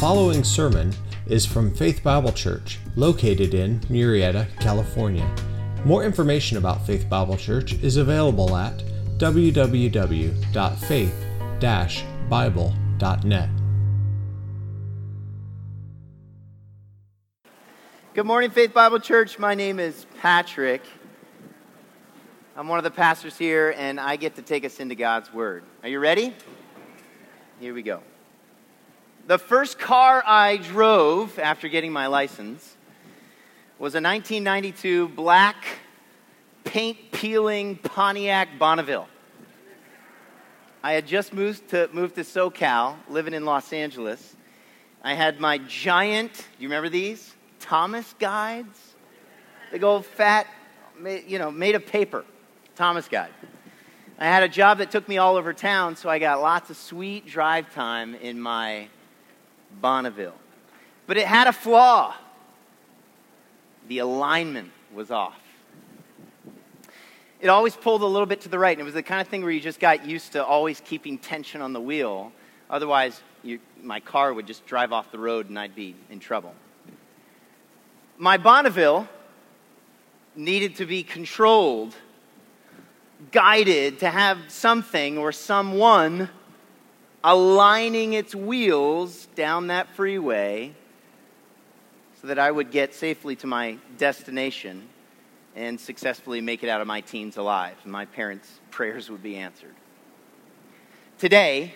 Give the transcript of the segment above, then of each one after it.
following sermon is from Faith Bible Church, located in Murrieta, California. More information about Faith Bible Church is available at www.faith-bible.net. Good morning, Faith Bible Church. My name is Patrick. I'm one of the pastors here, and I get to take us into God's Word. Are you ready? Here we go. The first car I drove after getting my license was a 1992 black paint peeling Pontiac Bonneville. I had just moved to, moved to SoCal, living in Los Angeles. I had my giant, do you remember these? Thomas guides? Big old fat, you know, made of paper. Thomas guide. I had a job that took me all over town, so I got lots of sweet drive time in my Bonneville. But it had a flaw the alignment was off. It always pulled a little bit to the right, and it was the kind of thing where you just got used to always keeping tension on the wheel. Otherwise, you, my car would just drive off the road and I'd be in trouble. My Bonneville needed to be controlled, guided, to have something or someone aligning its wheels down that freeway so that I would get safely to my destination and successfully make it out of my teens alive. And my parents' prayers would be answered. Today,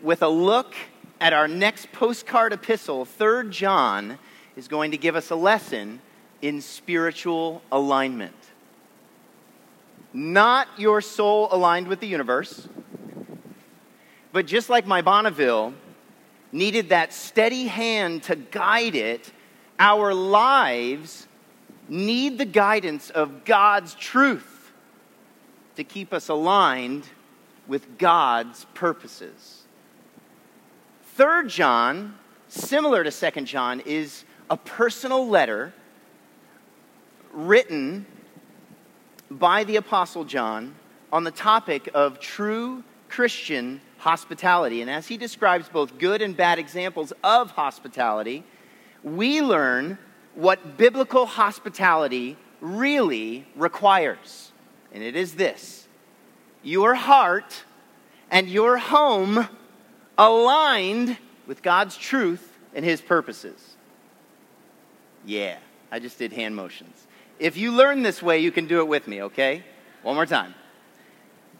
with a look at our next postcard epistle, 3 John is going to give us a lesson in spiritual alignment. Not your soul aligned with the universe but just like my Bonneville needed that steady hand to guide it, our lives need the guidance of God's truth to keep us aligned with God's purposes. Third John, similar to Second John, is a personal letter written by the Apostle John on the topic of true Christian hospitality. And as he describes both good and bad examples of hospitality, we learn what biblical hospitality really requires. And it is this your heart and your home aligned with God's truth and his purposes. Yeah, I just did hand motions. If you learn this way, you can do it with me, okay? One more time.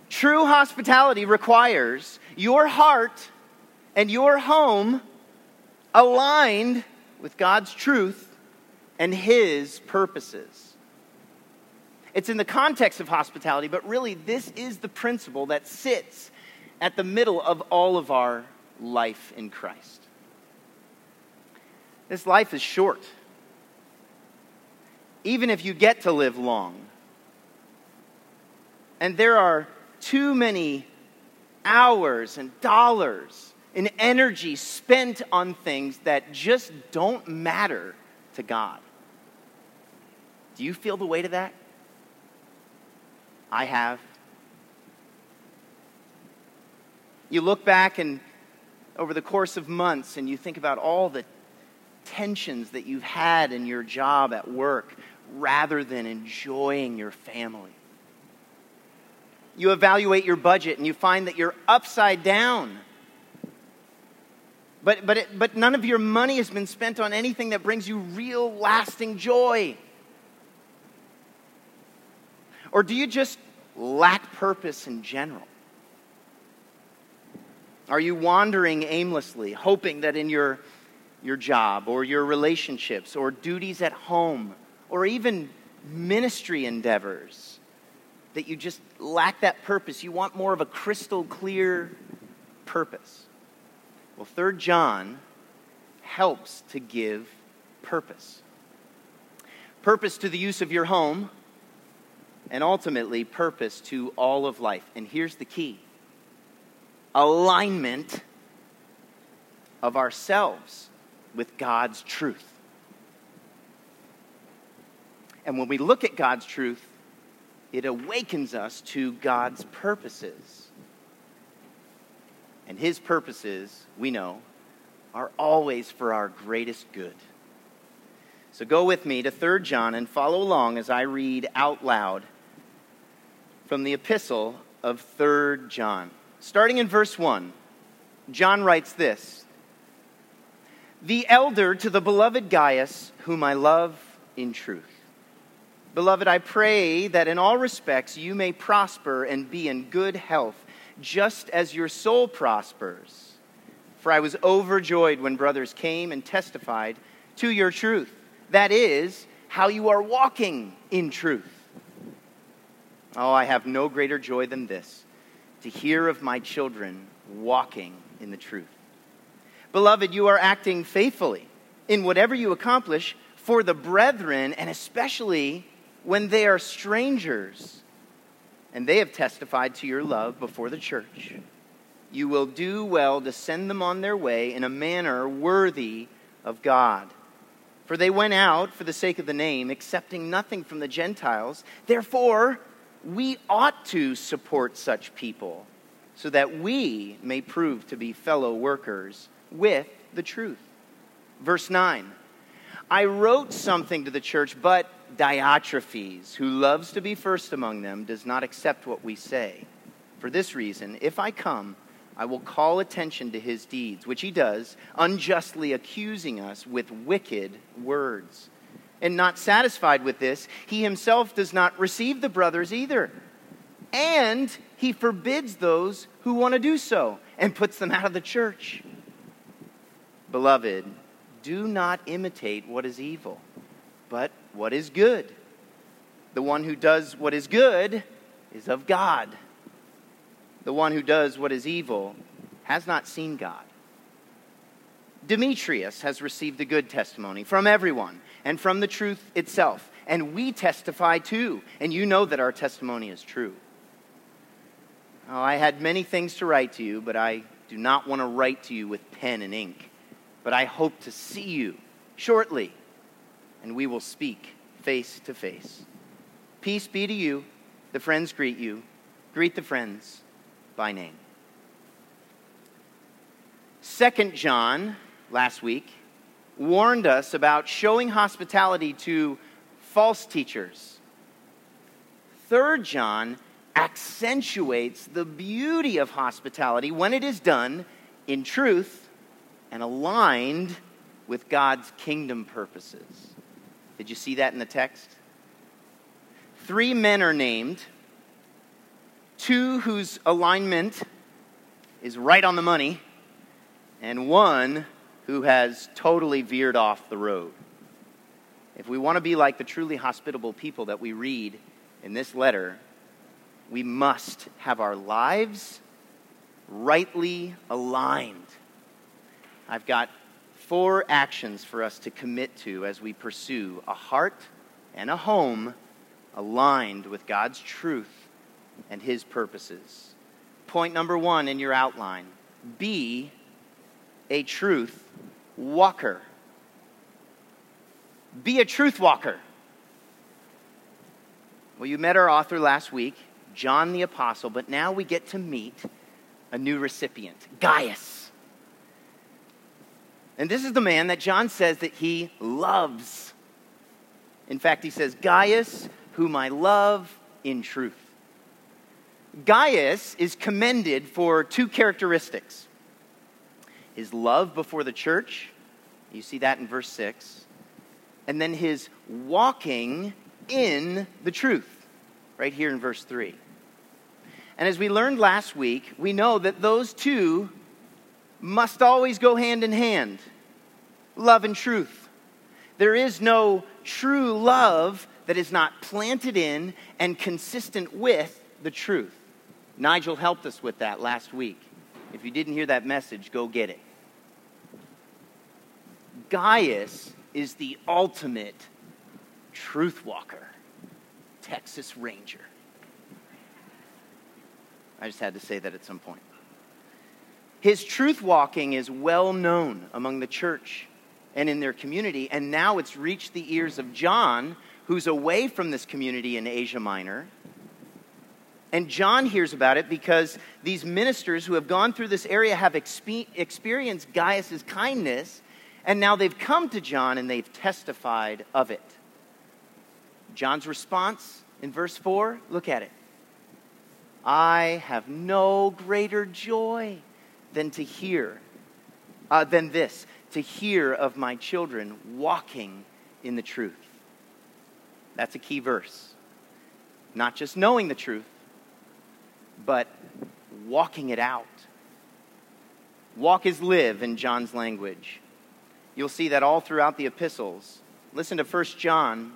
True hospitality requires your heart and your home aligned with God's truth and His purposes. It's in the context of hospitality, but really, this is the principle that sits at the middle of all of our life in Christ. This life is short. Even if you get to live long. And there are too many hours and dollars and energy spent on things that just don't matter to God. Do you feel the weight of that? I have. You look back and over the course of months and you think about all the tensions that you've had in your job at work rather than enjoying your family you evaluate your budget and you find that you're upside down. But, but, it, but none of your money has been spent on anything that brings you real, lasting joy. Or do you just lack purpose in general? Are you wandering aimlessly, hoping that in your, your job or your relationships or duties at home or even ministry endeavors, that you just lack that purpose. You want more of a crystal clear purpose. Well, 3 John helps to give purpose. Purpose to the use of your home, and ultimately, purpose to all of life. And here's the key alignment of ourselves with God's truth. And when we look at God's truth, it awakens us to God's purposes. And his purposes, we know, are always for our greatest good. So go with me to 3 John and follow along as I read out loud from the epistle of 3 John. Starting in verse 1, John writes this The elder to the beloved Gaius, whom I love in truth. Beloved, I pray that in all respects you may prosper and be in good health, just as your soul prospers. For I was overjoyed when brothers came and testified to your truth. That is, how you are walking in truth. Oh, I have no greater joy than this to hear of my children walking in the truth. Beloved, you are acting faithfully in whatever you accomplish for the brethren, and especially when they are strangers, and they have testified to your love before the church. You will do well to send them on their way in a manner worthy of God. For they went out for the sake of the name, accepting nothing from the Gentiles. Therefore, we ought to support such people so that we may prove to be fellow workers with the truth. Verse 9 I wrote something to the church, but Diotrephes, who loves to be first among them, does not accept what we say. For this reason, if I come, I will call attention to his deeds, which he does, unjustly accusing us with wicked words. And not satisfied with this, he himself does not receive the brothers either. And he forbids those who want to do so and puts them out of the church. Beloved, do not imitate what is evil, but what is good. The one who does what is good is of God. The one who does what is evil has not seen God. Demetrius has received a good testimony from everyone and from the truth itself. And we testify too. And you know that our testimony is true. Oh, I had many things to write to you, but I do not want to write to you with pen and ink. But I hope to see you shortly, and we will speak face to face. Peace be to you. The friends greet you. Greet the friends by name. Second John, last week, warned us about showing hospitality to false teachers. Third John accentuates the beauty of hospitality when it is done in truth and aligned with God's kingdom purposes. Did you see that in the text? Three men are named, two whose alignment is right on the money, and one who has totally veered off the road. If we want to be like the truly hospitable people that we read in this letter, we must have our lives rightly aligned. I've got four actions for us to commit to as we pursue a heart and a home aligned with God's truth and His purposes. Point number one in your outline be a truth walker. Be a truth walker. Well, you met our author last week, John the Apostle, but now we get to meet a new recipient, Gaius. And this is the man that John says that he loves. In fact, he says, Gaius, whom I love in truth. Gaius is commended for two characteristics his love before the church, you see that in verse 6, and then his walking in the truth, right here in verse 3. And as we learned last week, we know that those two must always go hand in hand love and truth. There is no true love that is not planted in and consistent with the truth. Nigel helped us with that last week. If you didn't hear that message, go get it. Gaius is the ultimate truth walker, Texas Ranger. I just had to say that at some point. His truth walking is well known among the church and in their community, and now it's reached the ears of John, who's away from this community in Asia Minor. And John hears about it because these ministers who have gone through this area have expe- experienced Gaius' kindness, and now they've come to John and they've testified of it. John's response in verse 4 look at it. I have no greater joy than to hear, uh, than this, to hear of my children walking in the truth. That's a key verse. Not just knowing the truth, but walking it out. Walk is live in John's language. You'll see that all throughout the epistles. Listen to 1 John.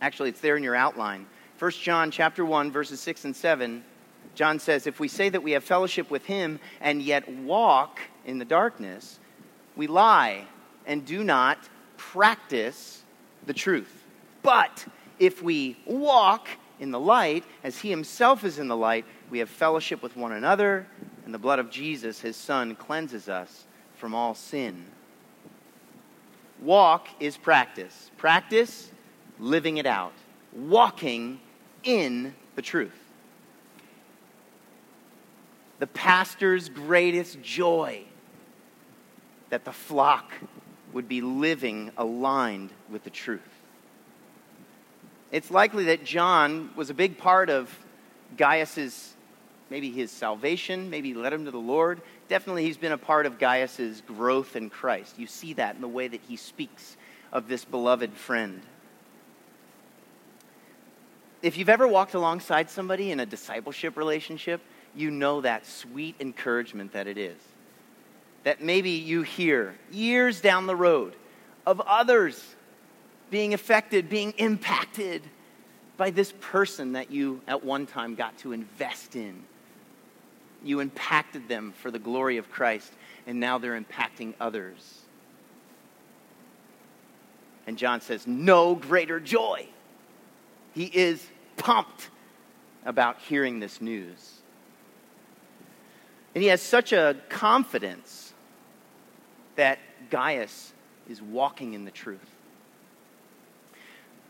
Actually, it's there in your outline. 1 John chapter 1 verses 6 and 7. John says, "If we say that we have fellowship with him and yet walk in the darkness, we lie and do not practice the truth. But if we walk in the light as he himself is in the light, we have fellowship with one another, and the blood of Jesus, his son, cleanses us from all sin. Walk is practice. Practice, living it out. Walking in the truth. The pastor's greatest joy that the flock would be living aligned with the truth. It's likely that John was a big part of Gaius's maybe his salvation, maybe led him to the Lord. Definitely, he's been a part of Gaius's growth in Christ. You see that in the way that he speaks of this beloved friend. If you've ever walked alongside somebody in a discipleship relationship, you know that sweet encouragement that it is. That maybe you hear years down the road of others being affected, being impacted by this person that you at one time got to invest in you impacted them for the glory of Christ, and now they're impacting others. And John says, No greater joy. He is pumped about hearing this news. And he has such a confidence that Gaius is walking in the truth.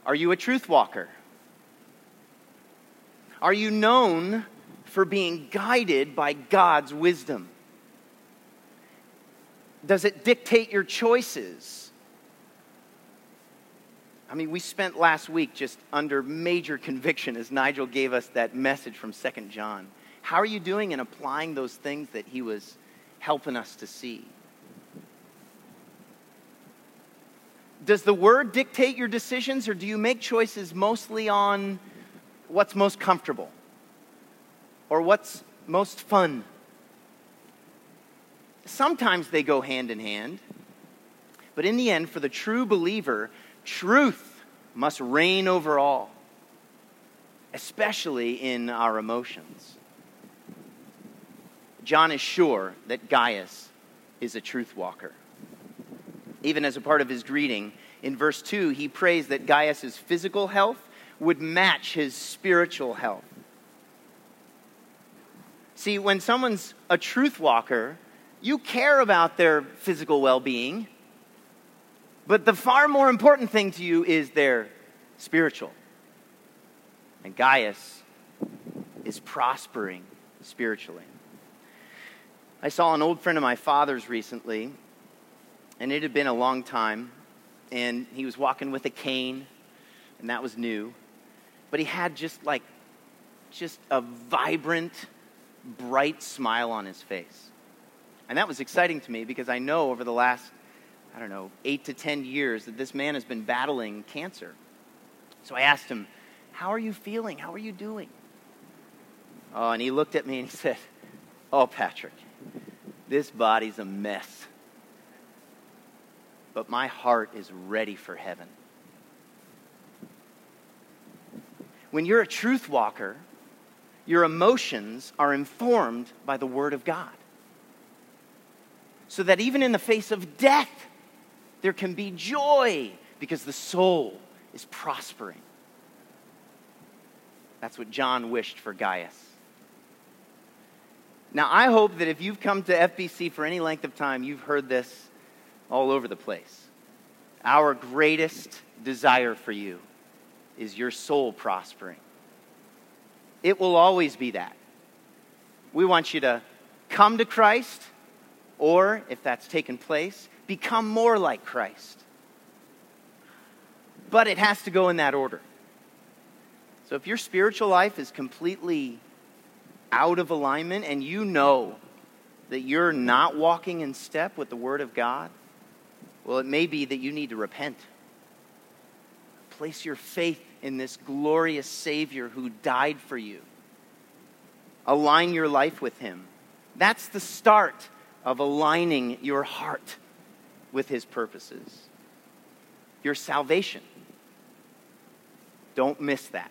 Are you a truth walker? Are you known for being guided by God's wisdom? Does it dictate your choices? I mean, we spent last week just under major conviction as Nigel gave us that message from Second John. How are you doing in applying those things that he was helping us to see? Does the word dictate your decisions, or do you make choices mostly on what's most comfortable? or what's most fun. Sometimes they go hand in hand, but in the end, for the true believer, truth must reign over all, especially in our emotions. John is sure that Gaius is a truth walker. Even as a part of his greeting, in verse 2, he prays that Gaius' physical health would match his spiritual health. See, when someone's a truth walker, you care about their physical well being, but the far more important thing to you is their spiritual. And Gaius is prospering spiritually. I saw an old friend of my father's recently, and it had been a long time, and he was walking with a cane, and that was new. But he had just like, just a vibrant, bright smile on his face. And that was exciting to me because I know over the last, I don't know, eight to 10 years that this man has been battling cancer. So I asked him, How are you feeling? How are you doing? Oh, and he looked at me and he said, Oh, Patrick, this body's a mess. But my heart is ready for heaven. When you're a truth walker, your emotions are informed by the Word of God. So that even in the face of death, there can be joy because the soul is prospering. That's what John wished for Gaius. Now, I hope that if you've come to FBC for any length of time, you've heard this all over the place. Our greatest desire for you is your soul prospering It will always be that. We want you to come to Christ, or if that's taken place, become more like Christ. But it has to go in that order. So if your spiritual life is completely out of alignment and you know that you're not walking in step with the Word of God, well, it may be that you need to repent. Place your faith in this glorious Savior who died for you. Align your life with Him. That's the start of aligning your heart with His purposes. Your salvation. Don't miss that.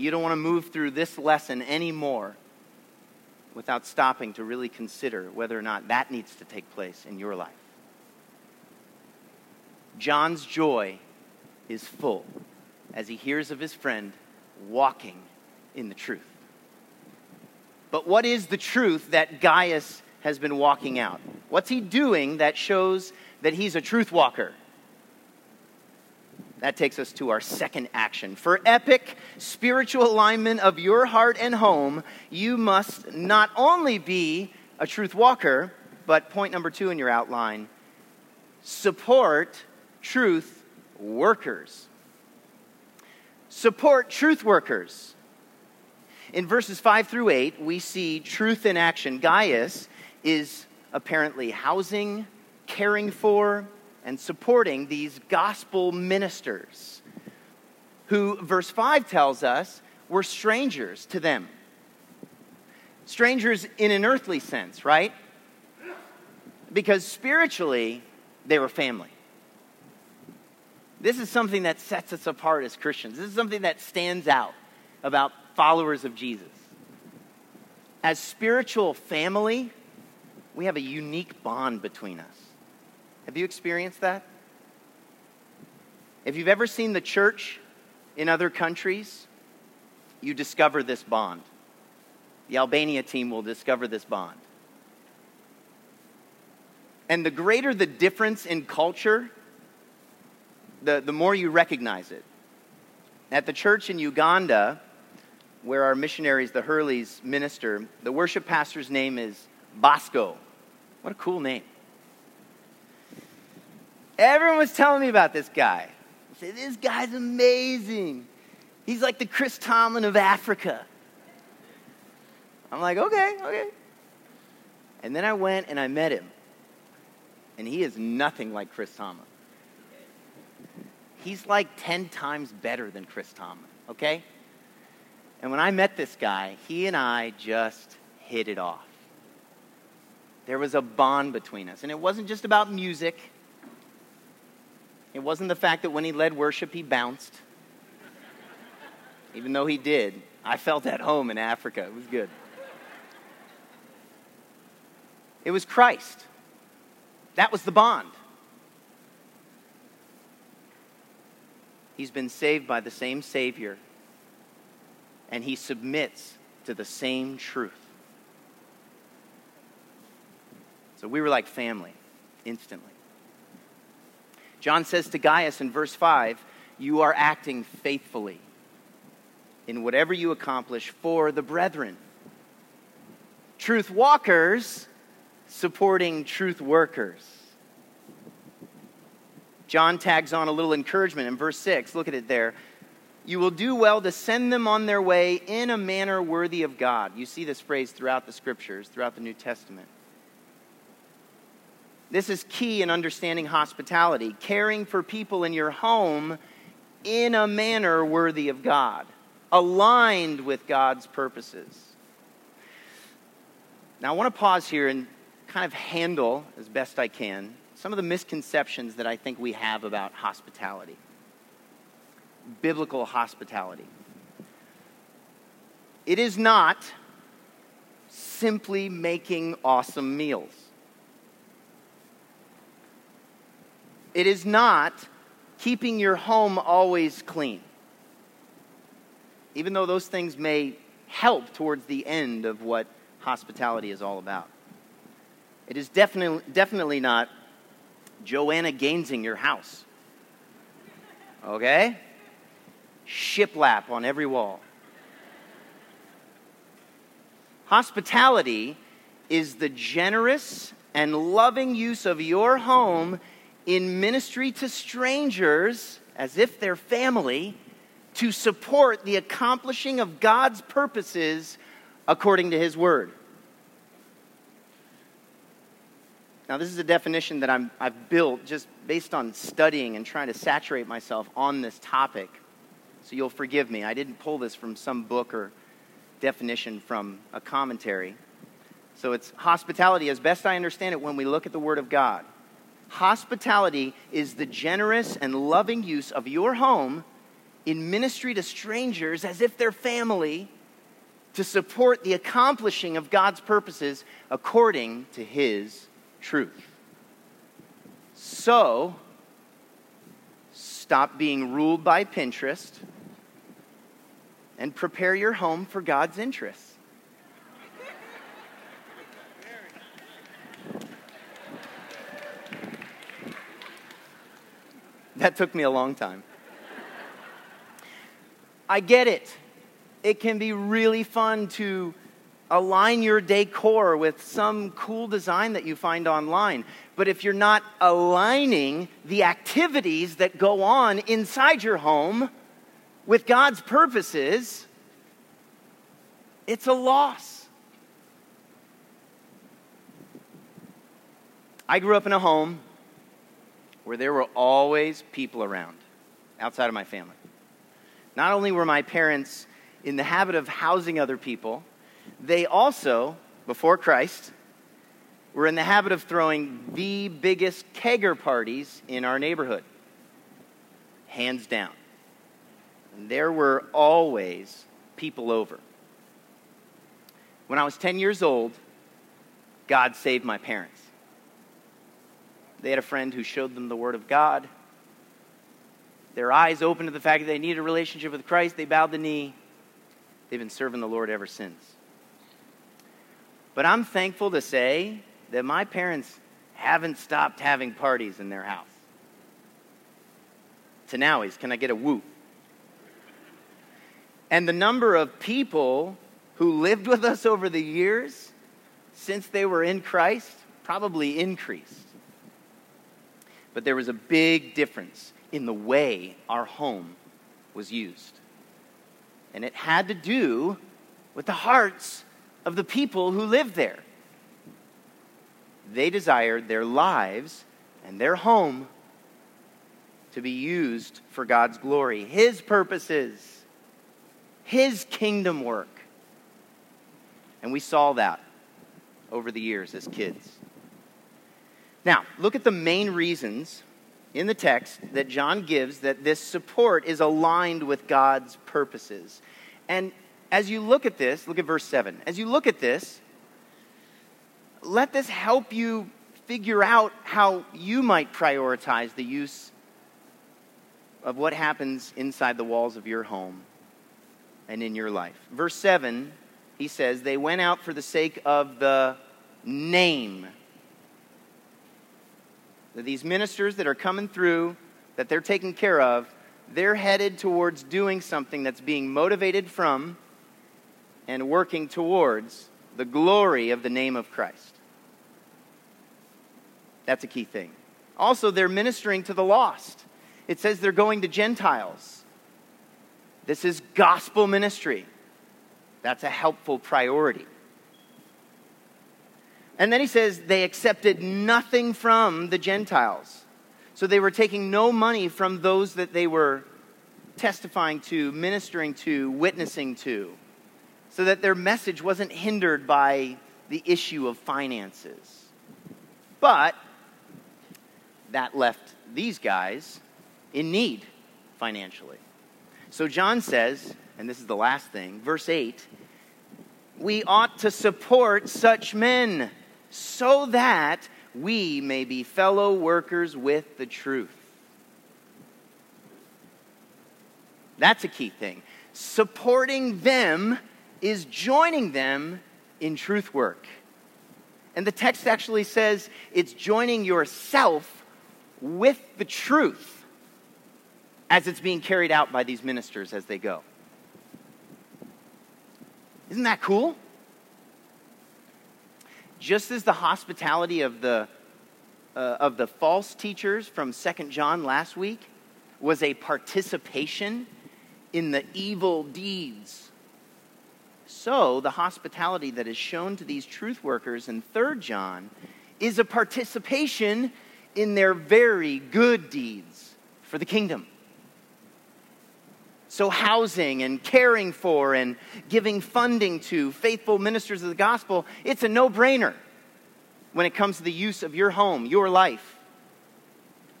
You don't want to move through this lesson anymore without stopping to really consider whether or not that needs to take place in your life. John's joy is full as he hears of his friend walking in the truth. But what is the truth that Gaius has been walking out? What's he doing that shows that he's a truth walker? That takes us to our second action. For epic spiritual alignment of your heart and home, you must not only be a truth walker, but point number two in your outline support truth workers. Support truth workers. In verses 5 through 8, we see truth in action. Gaius is apparently housing, caring for, and supporting these gospel ministers who, verse 5 tells us, were strangers to them. Strangers in an earthly sense, right? Because spiritually, they were family. This is something that sets us apart as Christians. This is something that stands out about followers of Jesus. As spiritual family, we have a unique bond between us. Have you experienced that? If you've ever seen the church in other countries, you discover this bond. The Albania team will discover this bond. And the greater the difference in culture, the, the more you recognize it. At the church in Uganda, where our missionaries, the Hurleys, minister, the worship pastor's name is Bosco. What a cool name. Everyone was telling me about this guy. I said, This guy's amazing. He's like the Chris Tomlin of Africa. I'm like, okay, okay. And then I went and I met him. And he is nothing like Chris Tomlin. He's like 10 times better than Chris Tomlin, okay? And when I met this guy, he and I just hit it off. There was a bond between us. And it wasn't just about music, it wasn't the fact that when he led worship, he bounced. Even though he did, I felt at home in Africa. It was good. It was Christ. That was the bond. He's been saved by the same Savior, and he submits to the same truth. So we were like family instantly. John says to Gaius in verse 5 You are acting faithfully in whatever you accomplish for the brethren. Truth walkers supporting truth workers. John tags on a little encouragement in verse 6. Look at it there. You will do well to send them on their way in a manner worthy of God. You see this phrase throughout the scriptures, throughout the New Testament. This is key in understanding hospitality, caring for people in your home in a manner worthy of God, aligned with God's purposes. Now, I want to pause here and kind of handle, as best I can, some of the misconceptions that I think we have about hospitality, biblical hospitality. It is not simply making awesome meals. It is not keeping your home always clean, even though those things may help towards the end of what hospitality is all about. It is definitely, definitely not Joanna Gainsing your house. Okay? shiplap on every wall. Hospitality is the generous and loving use of your home in ministry to strangers as if they're family to support the accomplishing of God's purposes according to His Word. Now, this is a definition that i have built just based on studying and trying to saturate myself on this topic. So you'll forgive me. I didn't pull this from some book or definition from a commentary. So it's hospitality, as best I understand it, when we look at the Word of God. Hospitality is the generous and loving use of your home in ministry to strangers as if they're family to support the accomplishing of God's purposes according to His truth. So, stop being ruled by Pinterest and prepare your home for God's interests. That took me a long time. I get it. It can be really fun to align your decor with some cool design that you find online. But if you're not aligning the activities that go on inside your home with God's purposes, it's a loss. I grew up in a home where there were always people around outside of my family. Not only were my parents in the habit of housing other people, they also, before Christ, were in the habit of throwing the biggest kegger parties in our neighborhood. Hands down. And there were always people over. When I was 10 years old, God saved my parents. They had a friend who showed them the Word of God. Their eyes opened to the fact that they needed a relationship with Christ. They bowed the knee. They've been serving the Lord ever since. But I'm thankful to say that my parents haven't stopped having parties in their house. To now, he's, can I get a whoop? And the number of people who lived with us over the years since they were in Christ probably increased. But there was a big difference in the way our home was used. And it had to do with the hearts of the people who lived there. They desired their lives and their home to be used for God's glory, His purposes, His kingdom work. And we saw that over the years as kids. Now, look at the main reasons in the text that John gives that this support is aligned with God's purposes. And as you look at this, look at verse 7. As you look at this, let this help you figure out how you might prioritize the use of what happens inside the walls of your home and in your life. Verse 7, he says, They went out for the sake of the name. These ministers that are coming through, that they're taking care of, they're headed towards doing something that's being motivated from and working towards the glory of the name of Christ. That's a key thing. Also, they're ministering to the lost. It says they're going to Gentiles. This is gospel ministry. That's a helpful priority. And then he says they accepted nothing from the Gentiles. So they were taking no money from those that they were testifying to, ministering to, witnessing to so that their message wasn't hindered by the issue of finances. But that left these guys in need financially. So John says, and this is the last thing, verse 8 we ought to support such men so that we may be fellow workers with the truth. That's a key thing. Supporting them is joining them in truth work. And the text actually says it's joining yourself with the truth. as it's being carried out by these ministers as they go. Isn't that cool? Just as the hospitality of the, uh, of the false teachers from Second John last week was a participation in the evil deeds, so the hospitality that is shown to these truth workers in Third John is a participation in their very good deeds for the kingdom. So, housing and caring for and giving funding to faithful ministers of the gospel, it's a no brainer when it comes to the use of your home, your life.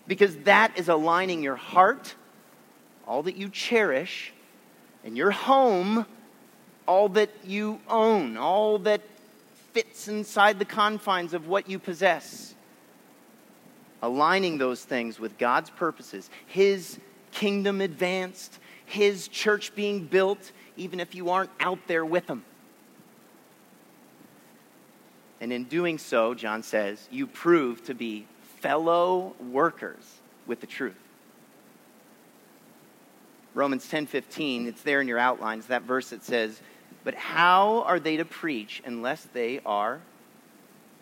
Because that is aligning your heart, all that you cherish, and your home, all that you own, all that fits inside the confines of what you possess. Aligning those things with God's purposes, His kingdom advanced, his church being built, even if you aren't out there with him. And in doing so, John says, you prove to be fellow workers with the truth. Romans 10:15, it's there in your outlines, that verse that says, "But how are they to preach unless they are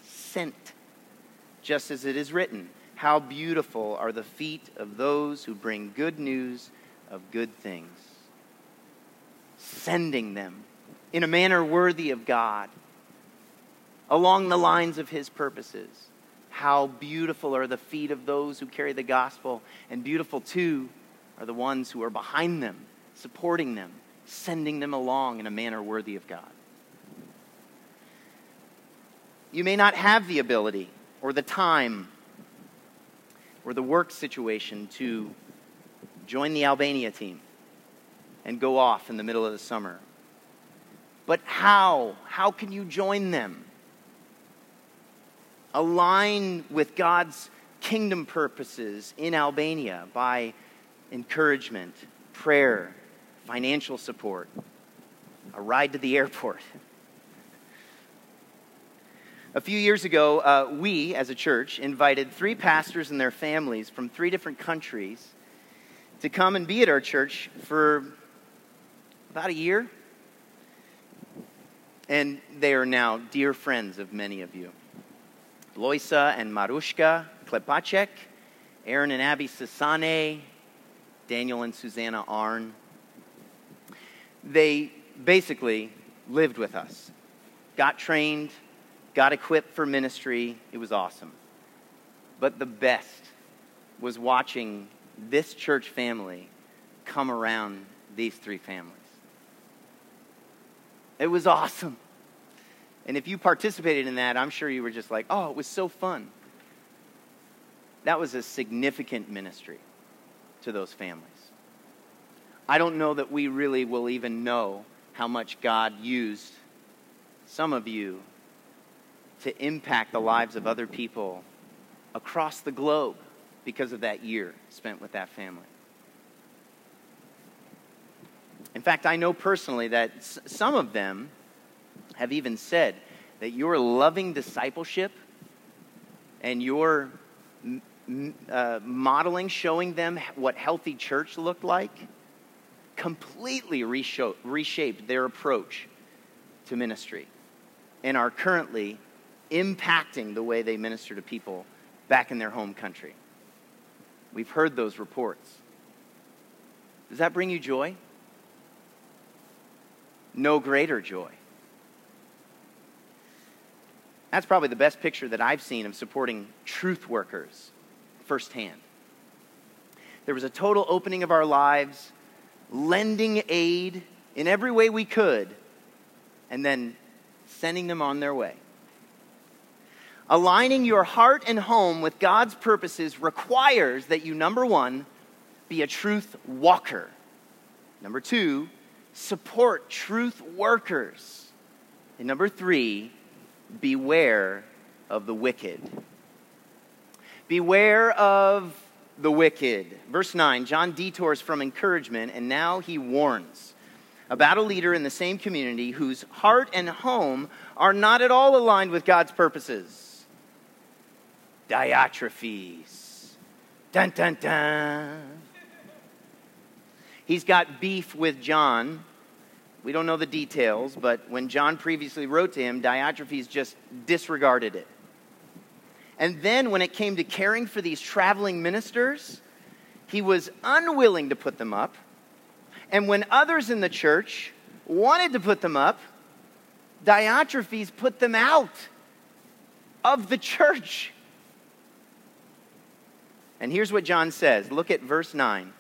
sent?" Just as it is written, "How beautiful are the feet of those who bring good news of good things, sending them in a manner worthy of God, along the lines of His purposes. How beautiful are the feet of those who carry the gospel, and beautiful too are the ones who are behind them, supporting them, sending them along in a manner worthy of God. You may not have the ability or the time or the work situation to join the Albania team and go off in the middle of the summer. But how? How can you join them? Align with God's kingdom purposes in Albania by encouragement, prayer, financial support, a ride to the airport. A few years ago, uh, we as a church invited three pastors and their families from three different countries to come and be at our church for about a year. And they are now dear friends of many of you. Loisa and Marushka Klepacek, Aaron and Abby Sasane, Daniel and Susanna Arn. They basically lived with us, got trained, got equipped for ministry. It was awesome. But the best was watching this church family come around these three families. It was awesome. And if you participated in that, I'm sure you were just like, oh, it was so fun. That was a significant ministry to those families. I don't know that we really will even know how much God used some of you to impact the lives of other people across the globe because of that year spent with that family. In fact, I know personally that some of them have even said that your loving discipleship and your uh, modeling, showing them what healthy church looked like, completely reshaped their approach to ministry and are currently impacting the way they minister to people back in their home country. We've heard those reports. Does that bring you joy? No greater joy. That's probably the best picture that I've seen of supporting truth workers firsthand. There was a total opening of our lives, lending aid in every way we could, and then sending them on their way. Aligning your heart and home with God's purposes requires that you, number one, be a truth walker. Number two, support truth workers. And number three, beware of the wicked. Beware of the wicked. Verse 9, John detours from encouragement and now he warns about a leader in the same community whose heart and home are not at all aligned with God's purposes. Diotrephes. Dun, dun, dun. He's got beef with John. We don't know the details, but when John previously wrote to him, Diotrephes just disregarded it. And then when it came to caring for these traveling ministers, he was unwilling to put them up. And when others in the church wanted to put them up, Diotrephes put them out of the church. And here's what John says look at verse 9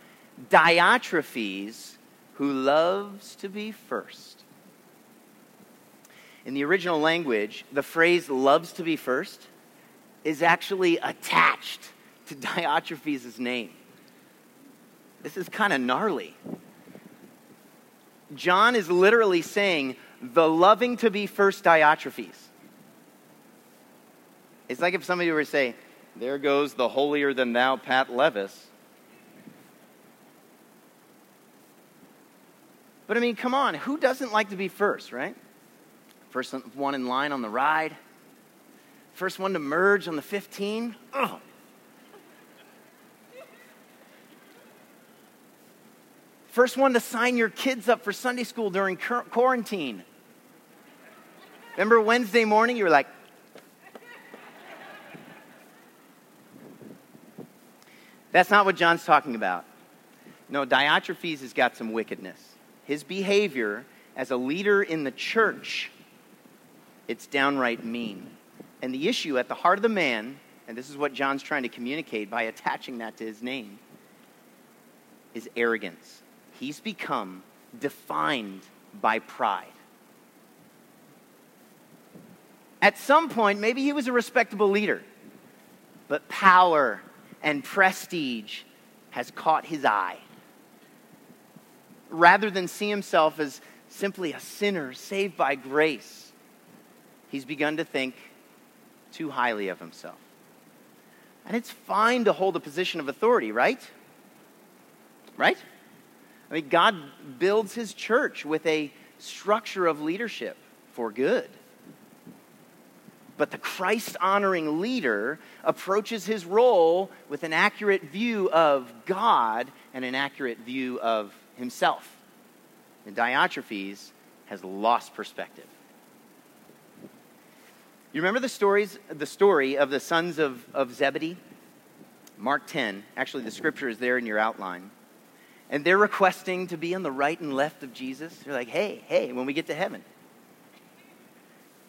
Diotrephes, who loves to be first. In the original language, the phrase loves to be first is actually attached to Diotrephes' name. This is kind of gnarly. John is literally saying, the loving to be first Diotrephes. It's like if somebody were to say, there goes the holier than thou Pat Levis. But I mean, come on, who doesn't like to be first, right? First one in line on the ride, first one to merge on the 15. Ugh. First one to sign your kids up for Sunday school during quarantine. Remember Wednesday morning, you were like, That's not what John's talking about. No, Diotrephes has got some wickedness. His behavior as a leader in the church, it's downright mean. And the issue at the heart of the man, and this is what John's trying to communicate by attaching that to his name, is arrogance. He's become defined by pride. At some point, maybe he was a respectable leader, but power and prestige has caught his eye. Rather than see himself as simply a sinner saved by grace, he's begun to think too highly of himself. And it's fine to hold a position of authority, right? Right? I mean, God builds his church with a structure of leadership for good. But the Christ honoring leader approaches his role with an accurate view of God and an accurate view of himself. And Diotrephes has lost perspective. You remember the stories, the story of the sons of, of Zebedee? Mark 10. Actually, the scripture is there in your outline. And they're requesting to be on the right and left of Jesus. They're like, hey, hey, when we get to heaven,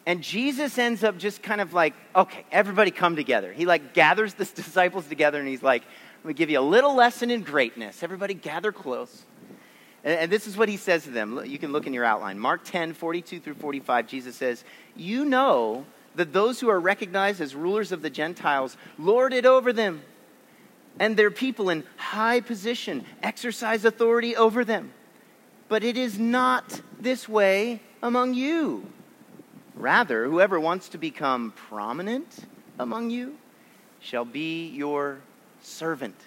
and Jesus ends up just kind of like, okay, everybody come together. He like gathers the disciples together and he's like, let me give you a little lesson in greatness. Everybody gather close. And, this is what he says to them. You can look in your outline. Mark 10, 42 through 45, Jesus says, You know that those who are recognized as rulers of the Gentiles lord it over them, and their people in high position exercise authority over them. But it is not this way among you. Rather, whoever wants to become prominent among you shall be your servant.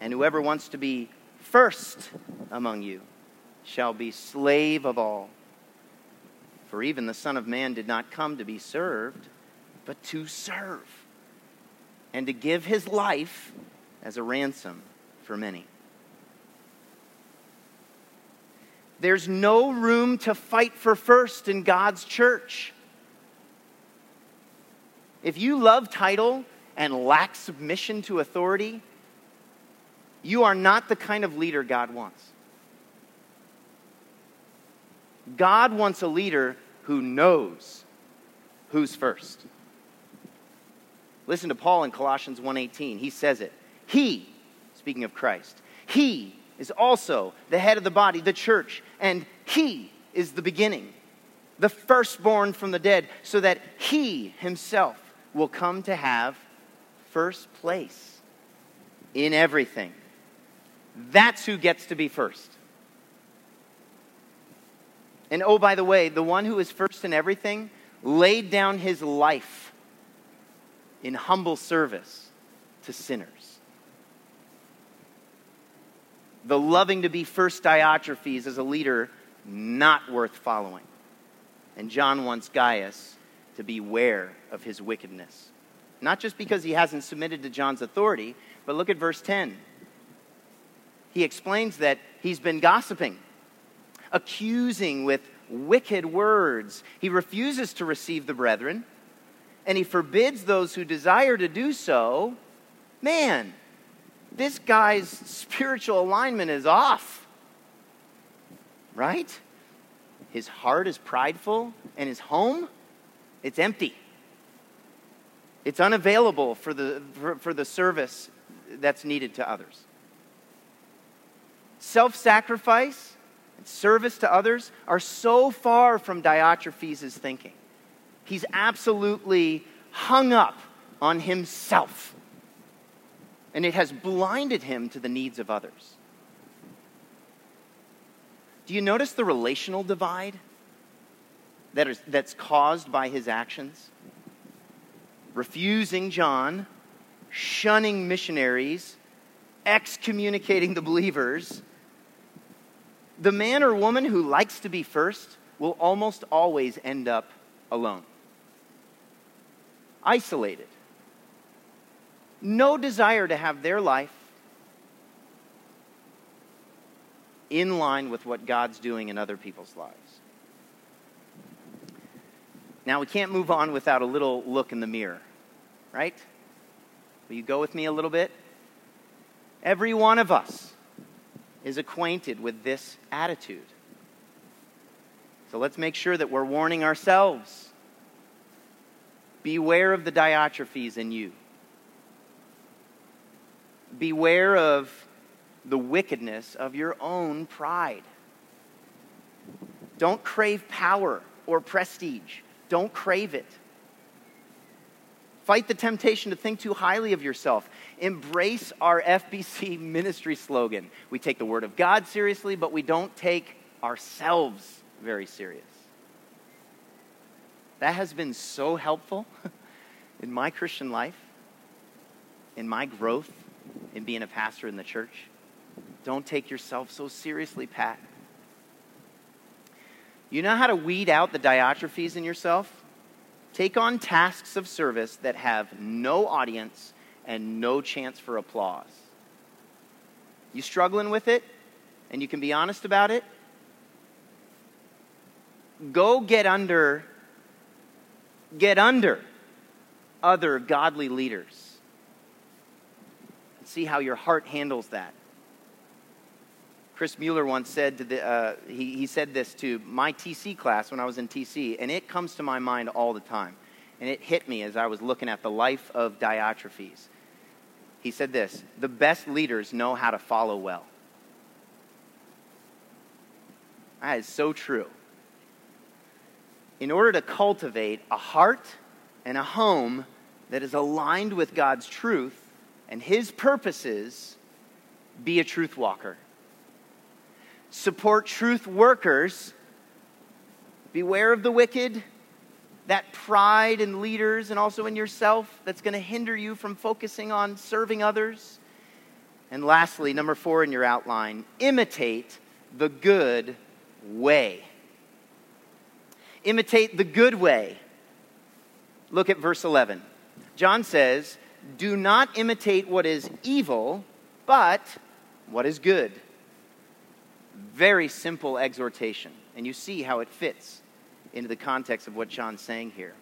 And whoever wants to be first among you shall be slave of all. For even the Son of Man did not come to be served, but to serve, and to give his life as a ransom for many. There's no room to fight for first in God's church. If you love title and lack submission to authority, you are not the kind of leader God wants. God wants a leader who knows who's first. Listen to Paul in Colossians 1:18. He says it. He, speaking of Christ, he is also the head of the body, the church, and he is the beginning, the firstborn from the dead, so that he himself will come to have first place in everything. That's who gets to be first. And oh, by the way, the one who is first in everything laid down his life in humble service to sinners the loving to be first Diotrephes as a leader not worth following. And John wants Gaius to beware of his wickedness. Not just because he hasn't submitted to John's authority, but look at verse 10. he explains that he's been gossiping, accusing with wicked words. He refuses to receive the brethren, and he forbids those who desire to do so. Man, this guy's spiritual alignment is off. Right? His heart is prideful, and his home, it's empty. It's unavailable for the, for, for the service that's needed to others. Self sacrifice and service to others are so far from Diotrephes' thinking. He's absolutely hung up on himself, and it has blinded him to the needs of others. Do you notice the relational divide that is, that's caused by his actions? Refusing John, shunning missionaries, excommunicating the believers. The man or woman who likes to be first will almost always end up alone, isolated. No desire to have their life in line with what God's doing in other people's lives. Now, we can't move on without a little look in the mirror, right? Will you go with me a little bit? Every one of us is acquainted with this attitude. So let's make sure that we're warning ourselves. Beware of the Diotrephes in you. Beware of the wickedness of your own pride. Don't crave power or prestige. Don't crave it. Fight the temptation to think too highly of yourself. Embrace our FBC ministry slogan. We take the Word of God seriously, but we don't take ourselves very serious. That has been so helpful in my Christian life, in my growth, in being a pastor in the church. Don't take yourself so seriously, Pat. You know how to weed out the Diotrephes in yourself? Take on tasks of service that have no audience and no chance for applause. You struggling with it and you can be honest about it? Go get under get under other godly leaders. See how your heart handles that. Chris Mueller once said to the, uh, he, he said this to my TC class when I was in TC, and it comes to my mind all the time. And it hit me as I was looking at the life of Diotrephes. He said this The best leaders know how to follow well. That is so true. In order to cultivate a heart and a home that is aligned with God's truth and His purposes, be a truth walker support truth workers. Beware of the wicked, that pride in leaders and also in yourself that's going to hinder you from focusing on serving others. And lastly, number four in your outline, imitate the good way. Imitate the good way. Look at verse 11. John says, Do not imitate what is evil, but what is good very simple exhortation, and you see how it fits into the context of what John's saying here.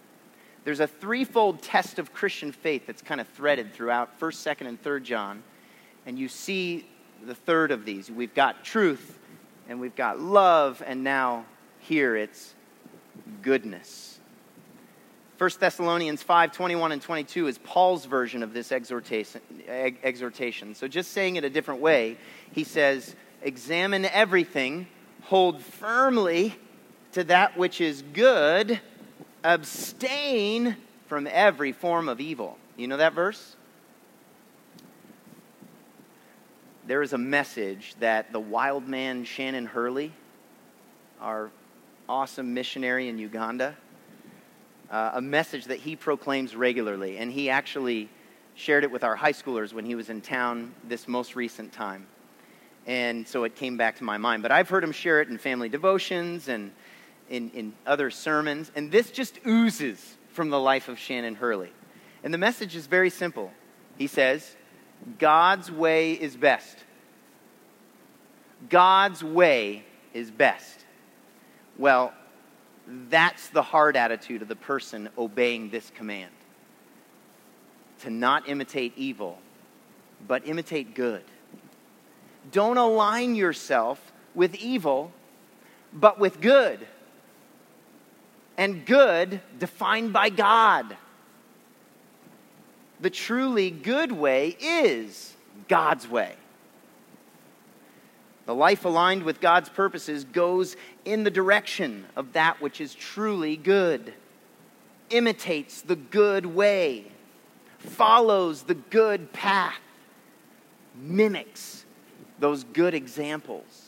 There's a threefold test of Christian faith that's kind of threaded throughout 1st, 2nd, and 3rd John, and you see the third of these. We've got truth, and we've got love, and now here it's goodness. 1 Thessalonians 5 21 and 22 is Paul's version of this exhortation, exhortation. So, just saying it a different way, he says, examine everything, hold firmly to that which is good, abstain from every form of evil. You know that verse? There is a message that the wild man Shannon Hurley, our awesome missionary in Uganda, uh, a message that he proclaims regularly. And he actually shared it with our high schoolers when he was in town this most recent time and so it came back to my mind. But I've heard him share it in family devotions and in, in other sermons, and this just oozes from the life of Shannon Hurley. And the message is very simple. He says, God's way is best. God's way is best. Well, that's the hard attitude of the person obeying this command to not imitate evil, but imitate good. Don't align yourself with evil, but with good. And good defined by God. The truly good way is God's way. The life aligned with God's purposes goes in the direction of that which is truly good, imitates the good way, follows the good path, mimics those good examples.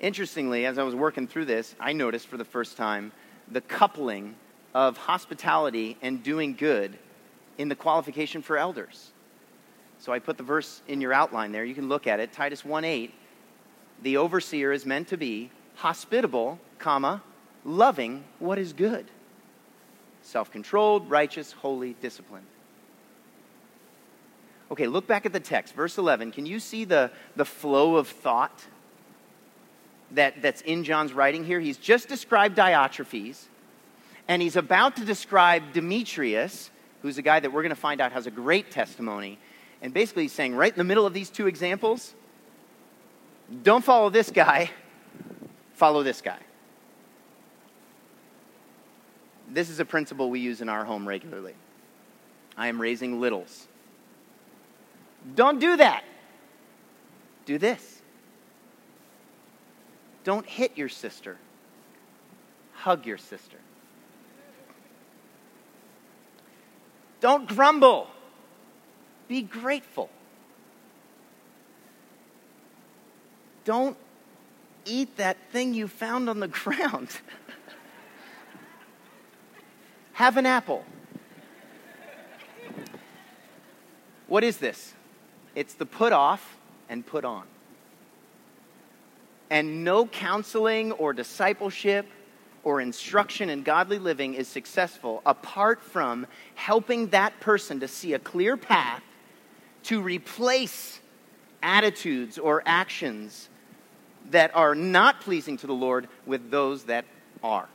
Interestingly, as I was working through this, I noticed for the first time the coupling of hospitality and doing good in the qualification for elders. So I put the verse in your outline there. You can look at it. Titus 1:8. The overseer is meant to be hospitable, comma, loving what is good. Self-controlled, righteous, holy, disciplined. Okay, look back at the text, verse 11. Can you see the, the flow of thought that, that's in John's writing here? He's just described Diotrephes, and he's about to describe Demetrius, who's a guy that we're going to find out has a great testimony. And basically, he's saying right in the middle of these two examples, don't follow this guy, follow this guy. This is a principle we use in our home regularly. I am raising littles. Don't do that. Do this. Don't hit your sister. Hug your sister. Don't grumble. Be grateful. Don't eat that thing you found on the ground. Have an apple. What is this? It's the put off and put on. And no counseling or discipleship or instruction in godly living is successful apart from helping that person to see a clear path to replace attitudes or actions that are not pleasing to the Lord with those that are.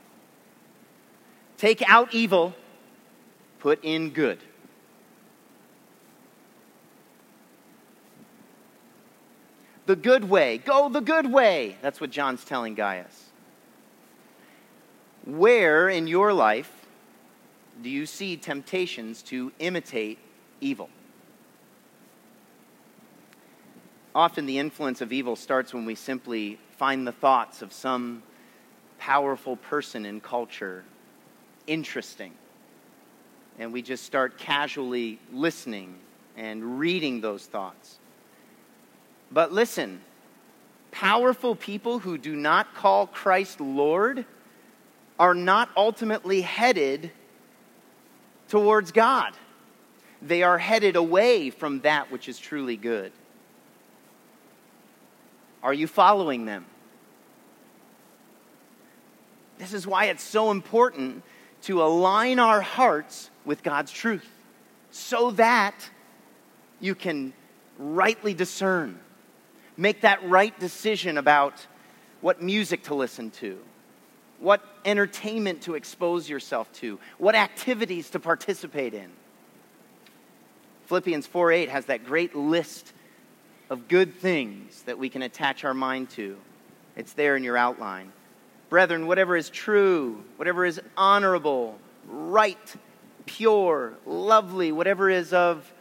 Take out evil, put in good. The good way. Go the good way. That's what John's telling Gaius. Where in your life do you see temptations to imitate evil? Often the influence of evil starts when we simply find the thoughts of some powerful person in culture interesting. And we just start casually listening and reading those thoughts. But listen, powerful people who do not call Christ Lord are not ultimately headed towards God. They are headed away from that which is truly good. Are you following them? This is why it's so important to align our hearts with God's truth so that you can rightly discern, make that right decision about what music to listen to, what entertainment to expose yourself to, what activities to participate in. Philippians 4 8 has that great list of good things that we can attach our mind to. It's there in your outline. Brethren, whatever is true, whatever is honorable, right, pure, lovely, whatever is of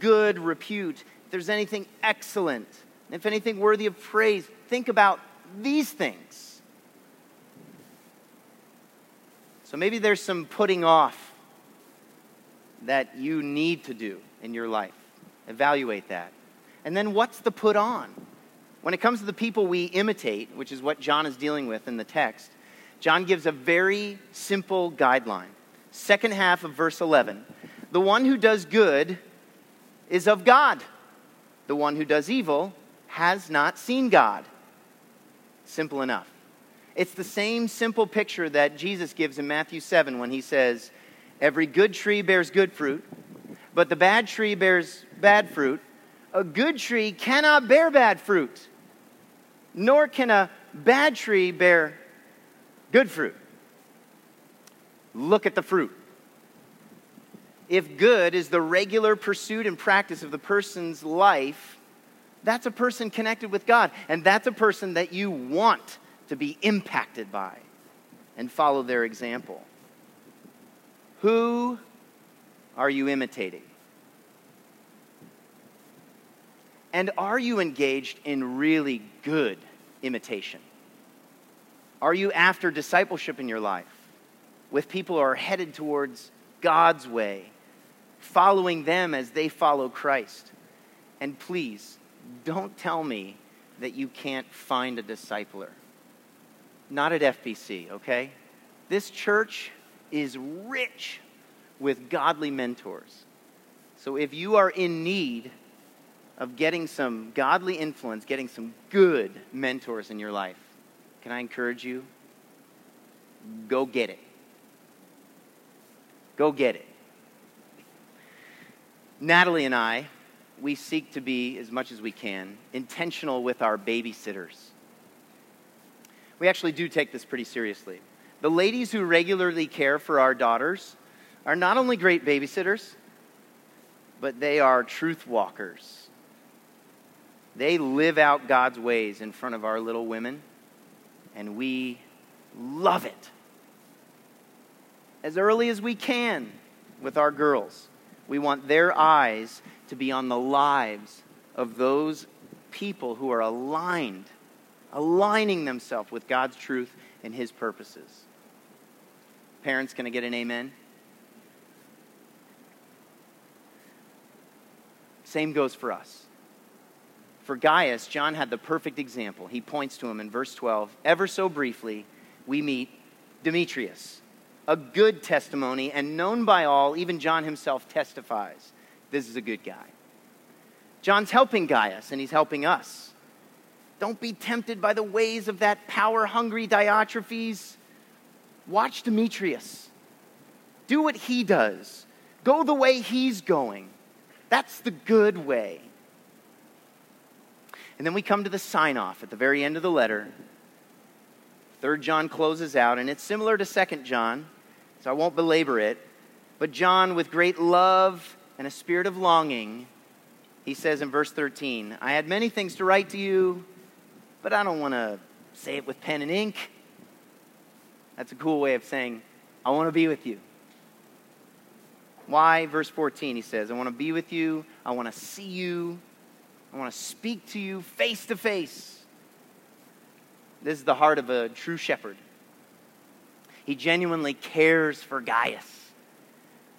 good repute, if there's anything excellent, if anything worthy of praise, think about these things. So maybe there's some putting off that you need to do in your life. Evaluate that. And then what's the put on? When it comes to the people we imitate, which is what John is dealing with in the text, John gives a very simple guideline. Second half of verse 11 The one who does good is of God, the one who does evil has not seen God. Simple enough. It's the same simple picture that Jesus gives in Matthew 7 when he says, Every good tree bears good fruit, but the bad tree bears bad fruit. A good tree cannot bear bad fruit, nor can a bad tree bear good fruit. Look at the fruit. If good is the regular pursuit and practice of the person's life, that's a person connected with God. And that's a person that you want to be impacted by and follow their example. Who are you imitating? And are you engaged in really good imitation? Are you after discipleship in your life with people who are headed towards God's way, following them as they follow Christ? And please, don't tell me that you can't find a discipler. Not at FBC, okay? This church is rich with godly mentors. So if you are in need of getting some godly influence, getting some good mentors in your life, can I encourage you? Go get it. Go get it. Natalie and I, we seek to be, as much as we can, intentional with our babysitters. We actually do take this pretty seriously. The ladies who regularly care for our daughters are not only great babysitters, but they are truth walkers. They live out God's ways in front of our little women, and we love it. As early as we can with our girls, we want their eyes to be on the lives of those people who are aligned, aligning themselves with God's truth and His purposes. Parents, can I get an amen? Same goes for us. For Gaius, John had the perfect example. He points to him in verse 12. Ever so briefly, we meet Demetrius, a good testimony and known by all, even John himself testifies. This is a good guy. John's helping Gaius, and he's helping us. Don't be tempted by the ways of that power hungry Diotrephes. Watch Demetrius. Do what he does, go the way he's going. That's the good way. And then we come to the sign off at the very end of the letter. Third John closes out, and it's similar to Second John, so I won't belabor it. But John, with great love and a spirit of longing, he says in verse 13, I had many things to write to you, but I don't want to say it with pen and ink. That's a cool way of saying, I want to be with you. Why? Verse 14, he says, I want to be with you. I want to see you. I want to speak to you face to face. This is the heart of a true shepherd. He genuinely cares for Gaius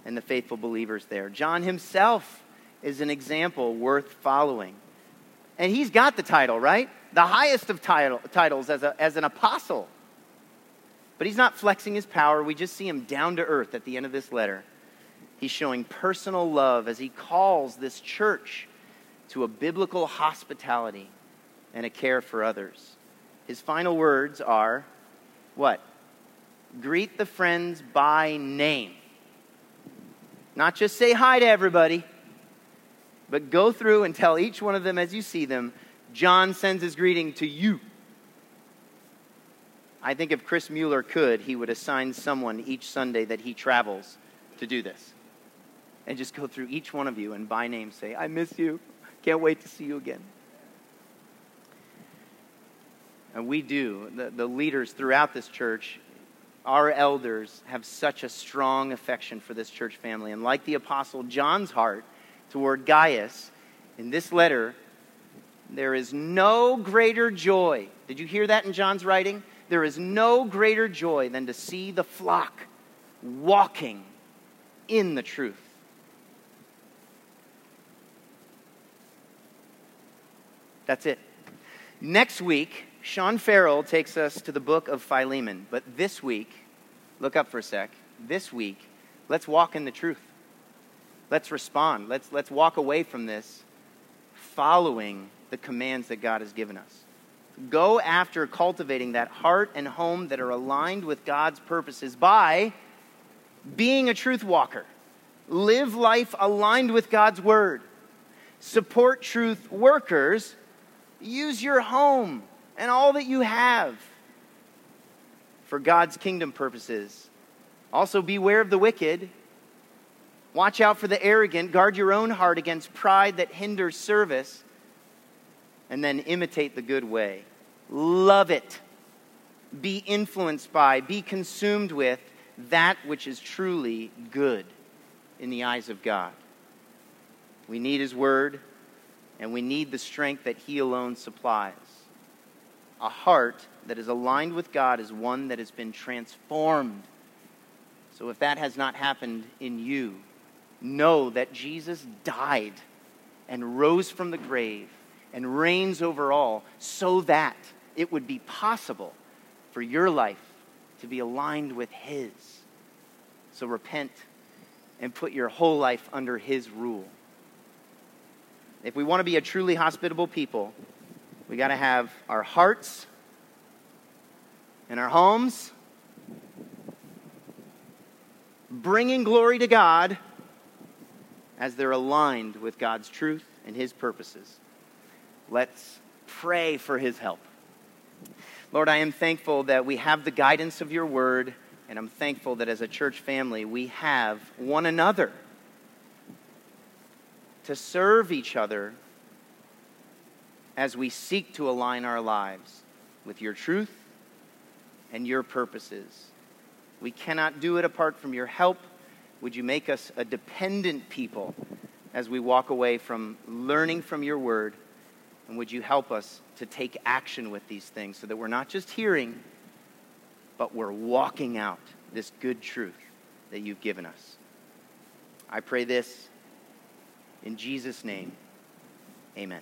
and the faithful believers there. John himself is an example worth following. And he's got the title, right? The highest of title, titles as, a, as an apostle. But he's not flexing his power. We just see him down to earth at the end of this letter. He's showing personal love as he calls this church to a biblical hospitality and a care for others. His final words are what? Greet the friends by name. Not just say hi to everybody, but go through and tell each one of them as you see them, John sends his greeting to you. I think if Chris Mueller could, he would assign someone each Sunday that he travels to do this and just go through each one of you and by name say, I miss you. Can't wait to see you again. And we do. The, the leaders throughout this church, our elders, have such a strong affection for this church family. And like the Apostle John's heart toward Gaius, in this letter, there is no greater joy. Did you hear that in John's writing? There is no greater joy than to see the flock walking in the truth. That's it. Next week, Sean Farrell takes us to the book of Philemon. But this week, look up for a sec. This week, let's walk in the truth. Let's respond. Let's, let's walk away from this following the commands that God has given us. Go after cultivating that heart and home that are aligned with God's purposes by being a truth walker. Live life aligned with God's word support truth workers, use your home and all that you have for God's kingdom purposes. Also, beware of the wicked. Watch out for the arrogant. Guard your own heart against pride that hinders service. And then imitate the good way. Love it. Be influenced by, be consumed with that which is truly good in the eyes of God. We need His Word, and we need the strength that He alone supplies. A heart that is aligned with God is one that has been transformed. So if that has not happened in you, know that Jesus died and rose from the grave and reigns over all so that it would be possible for your life to be aligned with His. So repent and put your whole life under His rule. If we want to be a truly hospitable people, we got to have our hearts and our homes bringing glory to God as they're aligned with God's truth and His purposes. Let's pray for His help. Lord, I am thankful that we have the guidance of your word, and I'm thankful that as a church family, we have one another to serve each other as we seek to align our lives with your truth and your purposes. We cannot do it apart from your help. Would you make us a dependent people as we walk away from learning from your word? And would you help us to take action with these things so that we're not just hearing, but we're walking out this good truth that you've given us? I pray this in Jesus' name, amen.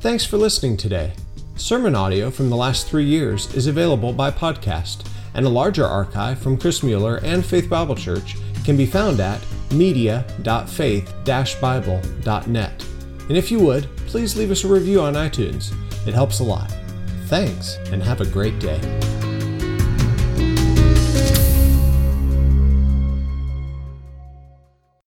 Thanks for listening today. Sermon audio from the last three years is available by podcast, and a larger archive from Chris Mueller and Faith Bible Church can be found at media.faith-bible.net. And if you would, please leave us a review on iTunes. It helps a lot. Thanks, and have a great day.